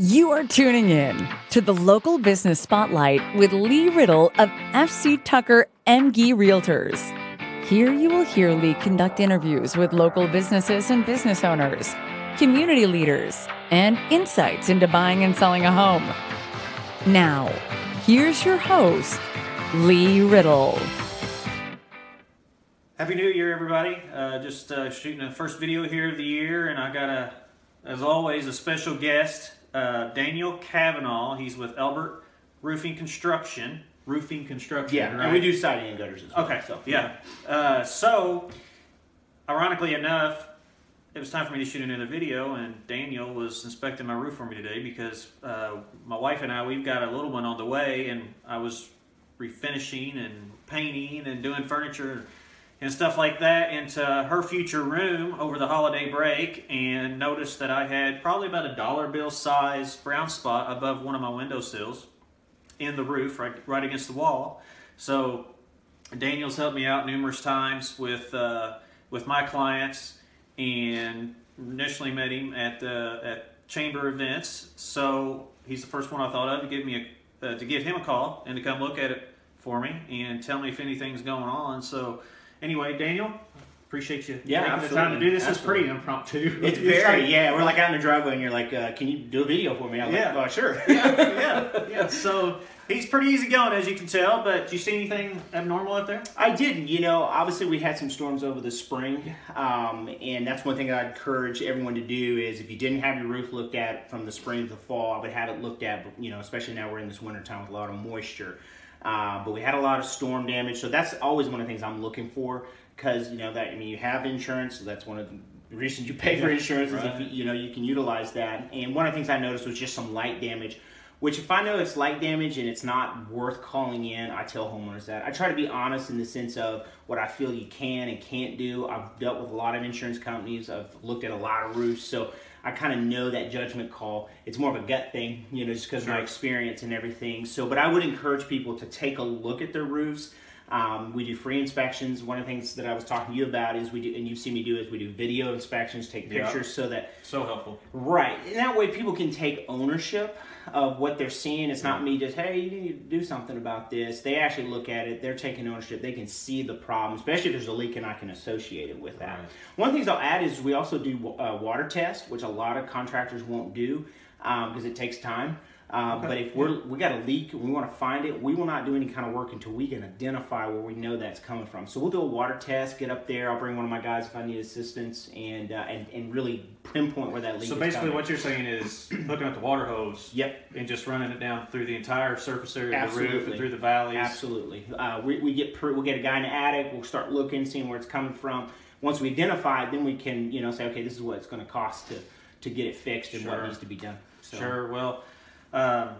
You are tuning in to the local business spotlight with Lee Riddle of FC Tucker Emge Realtors. Here you will hear Lee conduct interviews with local businesses and business owners, community leaders, and insights into buying and selling a home. Now, here's your host, Lee Riddle. Happy New Year, everybody! Uh, just uh, shooting the first video here of the year, and I got a, as always, a special guest, uh, Daniel Kavanaugh. He's with Elbert Roofing Construction. Roofing Construction, Yeah, right? and we do siding and gutters as well. Okay, so yeah. Uh, so, ironically enough, it was time for me to shoot another video, and Daniel was inspecting my roof for me today because uh, my wife and I, we've got a little one on the way, and I was refinishing and painting and doing furniture and stuff like that into her future room over the holiday break, and noticed that I had probably about a dollar bill size brown spot above one of my windowsills in the roof, right, right against the wall. So Daniel's helped me out numerous times with uh, with my clients, and initially met him at the at chamber events. So he's the first one I thought of to give me a uh, to give him a call and to come look at it for me and tell me if anything's going on. So anyway, Daniel, appreciate you Yeah, taking the time to do this. It's pretty impromptu. It's very yeah. We're like out in the driveway, and you're like, uh, "Can you do a video for me?" I'm Yeah. like, "Oh, sure." yeah, yeah. So he's pretty easy going, as you can tell. But do you see anything abnormal up there? I didn't. You know, obviously we had some storms over the spring, um, and that's one thing I'd encourage everyone to do is if you didn't have your roof looked at from the spring to the fall, I would have it looked at. You know, especially now we're in this winter time with a lot of moisture. Uh, but we had a lot of storm damage, so that's always one of the things I'm looking for because you know that I mean you have insurance, so that's one of the reasons you pay for insurance is if you, you know you can utilize that. And one of the things I noticed was just some light damage. Which, if I know it's light damage and it's not worth calling in, I tell homeowners that. I try to be honest in the sense of what I feel you can and can't do. I've dealt with a lot of insurance companies. I've looked at a lot of roofs, so I kind of know that judgment call. It's more of a gut thing, you know, just because of my experience and everything. So, but I would encourage people to take a look at their roofs. Um, we do free inspections. One of the things that I was talking to you about is we do, and you've seen me do, is we do video inspections, take pictures so that So helpful. Right. And that way people can take ownership of what they're seeing. It's not me just, hey, you need to do something about this. They actually look at it, they're taking ownership, they can see the problem, especially if there's a leak and I can associate it with that. Right. One of the things I'll add is we also do uh, water test, which a lot of contractors won't do because it takes time. Um, But if we're we got a leak and we want to find it, we will not do any kind of work until we can identify where we know that's coming from. So we'll do a water test, get up there. I'll bring one of my guys if I need assistance, and uh, and, and really pinpoint where that leak. Is So basically, what you're saying is hooking up the water hose. Yep. And just running it down through the entire surface area of the roof and through the valleys. Absolutely. Uh, we, we get per, we'll get a guy in the attic. We'll start looking, seeing where it's coming from. Once we identify it, then we can you know say, okay, this is what it's going to cost to to get it fixed and Sure. what needs to be done. So, Sure. Well, um,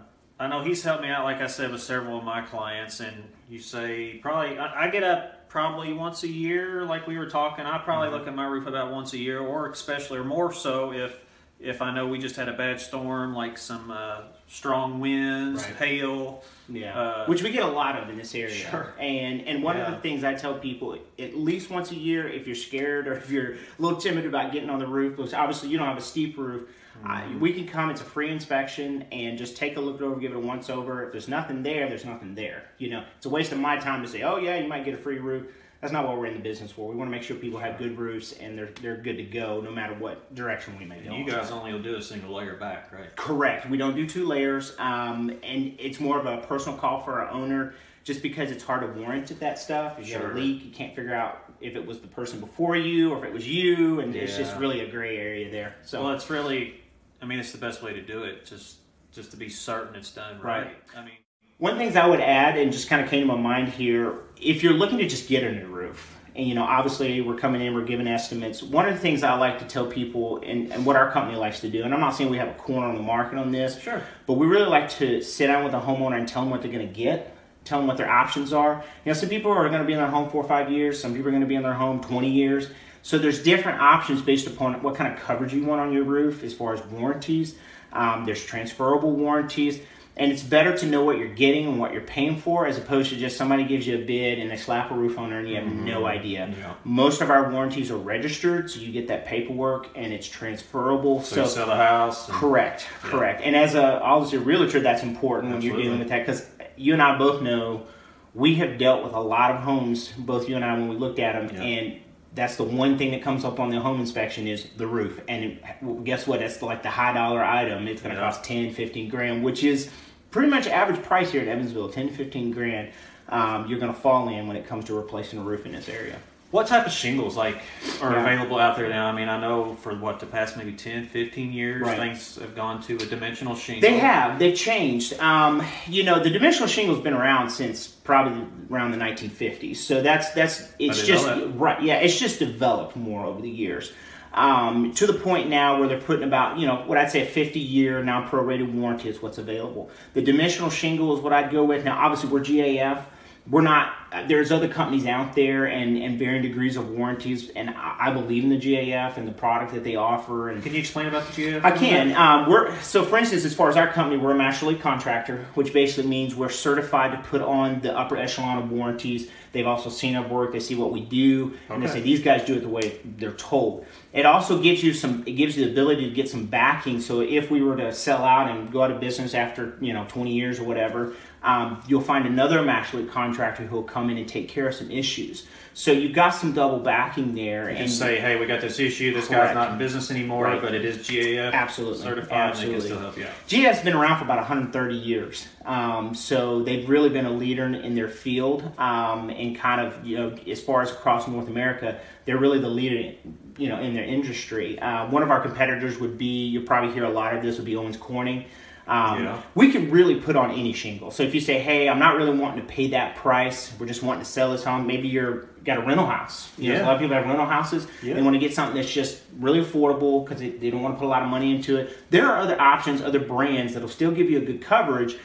I know he's helped me out, like I said, with several of my clients. And you say probably I, I get up probably once a year, like we were talking. I probably Mm-hmm. look at my roof about once a year, or especially or more so if if I know we just had a bad storm, like some uh, strong winds, Right. hail. Yeah, Uh, which we get a lot of in this area. Sure. And and one of the things I tell people at least once a year, if you're scared or if you're a little timid about getting on the roof, which obviously you don't have a steep roof, Mm-hmm. we can come. It's a free inspection and just take a look it over, give it a once over. If there's nothing there, there's nothing there. You know, it's a waste of my time to say, oh yeah, you might get a free roof. That's not what we're in the business for. We want to make sure people have good roofs and they're they're good to go no matter what direction we may go. You guys only will do a single layer back, right? Correct. We don't do two layers, um, and it's more of a personal call for our owner, just because it's hard to warrant that stuff. If you have a leak, you can't figure out if it was the person before you or if it was you, and it's just really a gray area there. So Well, it's really, I mean, it's the best way to do it. Just just to be certain it's done right. Right. I mean, One things I would add, and just kind of came to my mind here, if you're looking to just get a new roof, and you know, obviously we're coming in, we're giving estimates. One of the things I like to tell people, and, and what our company likes to do, and I'm not saying we have a corner on the market on this, Sure. but we really like to sit down with a homeowner and tell them what they're going to get, tell them what their options are. You know, some people are going to be in their home four or five years, some people are going to be in their home 20 years. So there's different options based upon what kind of coverage you want on your roof as far as warranties. Um, there's transferable warranties. And it's better to know what you're getting and what you're paying for as opposed to just somebody gives you a bid and they slap a roof on there and you have no idea. Mm-hmm. Yeah. Most of our warranties are registered, so you get that paperwork and it's transferable. So, you sell the house. and- Correct, correct. And as a obviously a realtor, that's important when you're dealing with that because you and I both know we have dealt with a lot of homes, both you and I, when we looked at them, Yeah. and that's the one thing that comes up on the home inspection is the roof. And guess what? That's like the high dollar item. It's going to Yeah. cost 10, 15 grand, which is pretty much average price here in Evansville, 10 to 15 grand. Um, you're going to fall in when it comes to replacing a roof in this area. What type of shingles like are Yeah. available out there now? I mean, I know for what the past maybe 10, 15 years, Right. things have gone to a dimensional shingle. They have. They've changed. Um, you know, the dimensional shingle's been around since probably around the 1950s. So that's that's it's just that. right. Yeah, it's just developed more over the years. Um, to the point now where they're putting about, you know, what I'd say a 50 year non prorated warranty is what's available. The dimensional shingle is what I'd go with. Now, obviously, we're GAF. We're not, there's other companies out there and, and varying degrees of warranties. And I, I believe in the GAF and the product that they offer. And Can you explain about the GAF? I can. Um, we're so, for instance, as far as our company, we're a master Elite contractor, which basically means we're certified to put on the upper echelon of warranties. They've also seen our work. They see what we do, and they say these guys do it the way they're told. It also gives you some. It gives you the ability to get some backing. So if we were to sell out and go out of business after you know 20 years or whatever, um, you'll find another Elite contractor who will come in and take care of some issues. So you've got some double backing there, and and say, hey, we got this issue. This Correct. guy's not in business anymore, Right. but it is GAF Absolutely. certified, and they Absolutely. can still help you out. GS been around for about 130 years, um, so they've really been a leader in, their field, um, and kind of you know as far as across North America, they're really the leader, you know, in their industry. Uh, one of our competitors would be you'll probably hear a lot of this would be Owens Corning. Um, Yeah. We can really put on any shingle. So if you say, "Hey, I'm not really wanting to pay that price. We're just wanting to sell this home," maybe you're got a rental house. You know, Yeah. a lot of people have rental houses. Yeah. They want to get something that's just really affordable because they, they don't want to put a lot of money into it. There are other options, other brands that'll still give you a good coverage,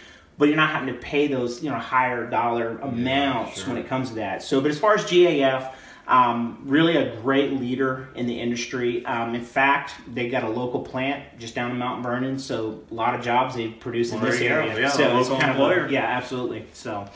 but you're not having to pay those you know higher dollar amounts sure. when it comes to that. So, but as far as GAF. Um, really a great leader in the industry. Um, in fact, they got a local plant just down in Mount Vernon, so a lot of jobs they produce in Well, this there you go. area. Yeah, so it's local kind of employer. yeah, absolutely. So,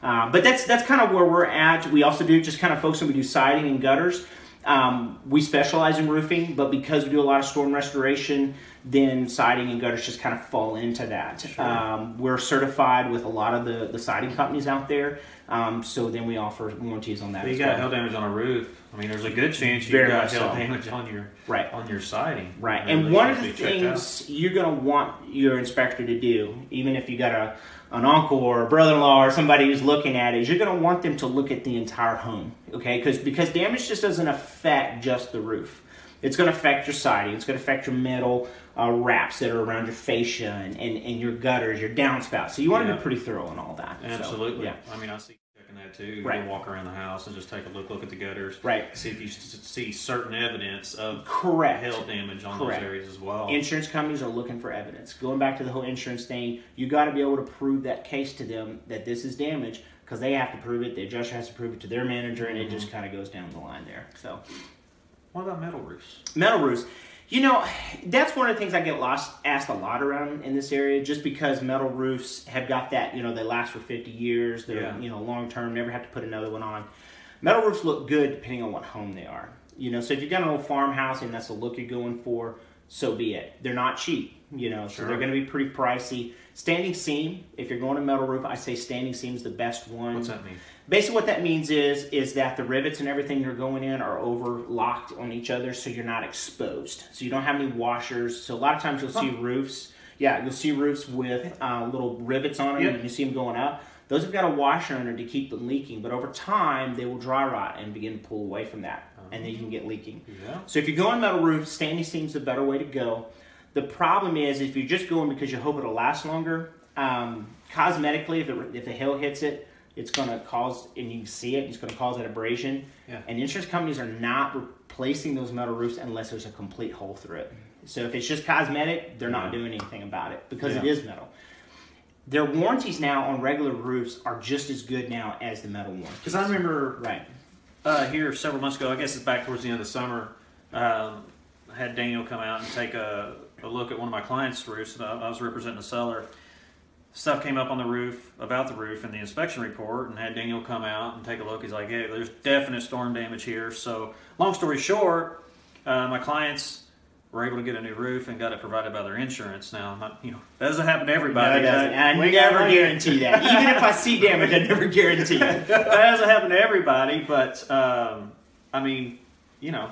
uh, but that's that's kind of where we're at. We also do just kind of focus on we do siding and gutters. Um, we specialize in roofing, but because we do a lot of storm restoration, then siding and gutters just kind of fall into that. Um, we're certified with a lot of the, the siding companies out there, um, so then we offer warranties on that. But you got well. hail damage on a roof. I mean, there's a good chance you Very got hail so. damage on your Right. on your siding. Right, and one of the things you're going to want your inspector to do, even if you got a an uncle or a brother-in-law or somebody who's looking at it, is you're going to want them to look at the entire home, okay? Because because damage just doesn't affect just the roof. It's going to affect your siding. It's going to affect your metal uh, wraps that are around your fascia and, and, and your gutters, your downspouts. So you want to be pretty thorough in all that. So, Absolutely. yeah. I mean, I see you checking that too. You Right. can walk around the house and just take a look, look at the gutters. Right. See if you see certain evidence of Correct. hail damage on Correct. those areas as well. Insurance companies are looking for evidence. Going back to the whole insurance thing, you got to be able to prove that case to them that this is damage because they have to prove it. The adjuster has to prove it to their manager, and it just kind of goes down the line there. So, what about metal roofs? metal roofs. You know, that's one of the things I get lost asked a lot around in this area, just because metal roofs have got that. You know, they last for fifty years. They're Yeah. you know long term. Never have to put another one on. Metal roofs look good depending on what home they are. You know, so if you've got an old farmhouse and that's the look you're going for, so be it. They're not cheap. You know, so they're going to be pretty pricey. Standing seam. If you're going to metal roof, I say standing seam's the best one. What's that mean? Basically, what that means is is that the rivets and everything you're going in are overlocked on each other, so you're not exposed. So you don't have any washers. So a lot of times you'll see roofs. Yeah, you'll see roofs with uh, little rivets on them, Yep. and you see them going up. Those have got a washer under to keep them leaking, but over time they will dry rot and begin to pull away from that, and then you can get leaking. Yeah. So if you're going metal roof, standing seam's the better way to go. The problem is if you're just going because you hope it'll last longer, um, cosmetically, if, it, if the hail hits it, it's going to cause, and you can see it, it's going to cause that abrasion. Yeah. And insurance companies are not replacing those metal roofs unless there's a complete hole through it. So if it's just cosmetic, they're not doing anything about it because it Yeah. is metal. Their warranties now on regular roofs are just as good now as the metal warranties. Because I remember Right. uh, here several months ago, I guess it's back towards the end of the summer, um, I had Daniel come out and take a, a look at one of my clients' roofs. And I, was representing the seller. stuff came up on the roof about the roof in the inspection report, and had Daniel come out and take a look. He's like, "Hey, there's definite storm damage here." So, long story short, uh, my clients were able to get a new roof and got it provided by their insurance. Now, not, you know, that doesn't happen to No, everybody. it doesn't. I never guarantee that. Even if I see damage, I never guarantee it. that doesn't happen to everybody, but um, I mean, you know,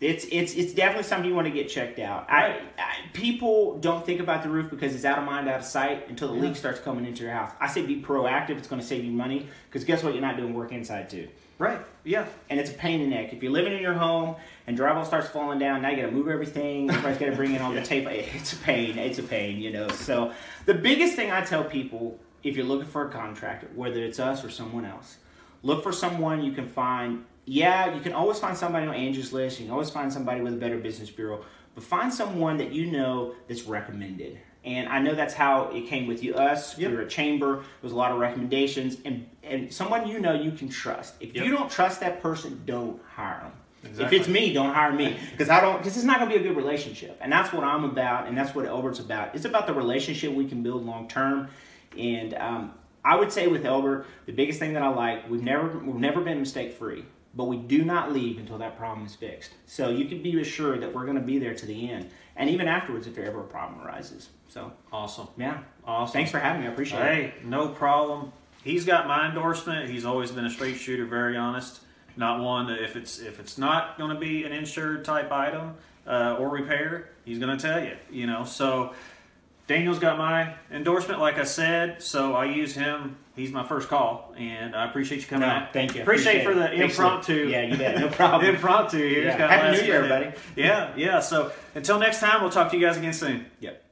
It's it's it's definitely something you want to get checked out. I, I people don't think about the roof because it's out of mind, out of sight until the leak starts coming into your house. I say be proactive. It's going to save you money because guess what? You're not doing work inside too, right? Yeah, and it's a pain in the neck. If you're living in your home and drywall starts falling down, now you got to move everything. Everybody's got to bring in all the tape. It's a pain. It's a pain. You know. So the biggest thing I tell people if you're looking for a contractor, whether it's us or someone else, look for someone you can find. Yeah, you can always find somebody on Angie's list. You can always find somebody with a better business bureau, but find someone that you know that's recommended. And I know that's how it came with you. Us, Yep. we were a chamber. There was a lot of recommendations, and and someone you know you can trust. If Yep. you don't trust that person, don't hire them. Exactly. If it's me, don't hire me because I don't. Because it's not going to be a good relationship, and that's what I'm about, and that's what Elbert's about. It's about the relationship we can build long term, and um, I would say with Elbert, the biggest thing that I like, we've never we've never been mistake free, but we do not leave until that problem is fixed. So you can be assured that we're going to be there to the end, and even afterwards if there ever a problem arises. So awesome, yeah, awesome. thanks for having me. I appreciate it. Hey, no problem. He's got my endorsement. He's always been a straight shooter, very honest. Not one that if it's if it's not going to be an insured type item uh, or repair, he's going to tell you. You know, so Daniel's got my endorsement, like I said. So I use him. He's my first call, and I appreciate you coming No, out. thank you. Appreciate, for the impromptu. Yeah, you bet. No problem. impromptu here. Yeah. Got Happy New Year, everybody. Yeah, yeah. So until next time, we'll talk to you guys again soon. Yep.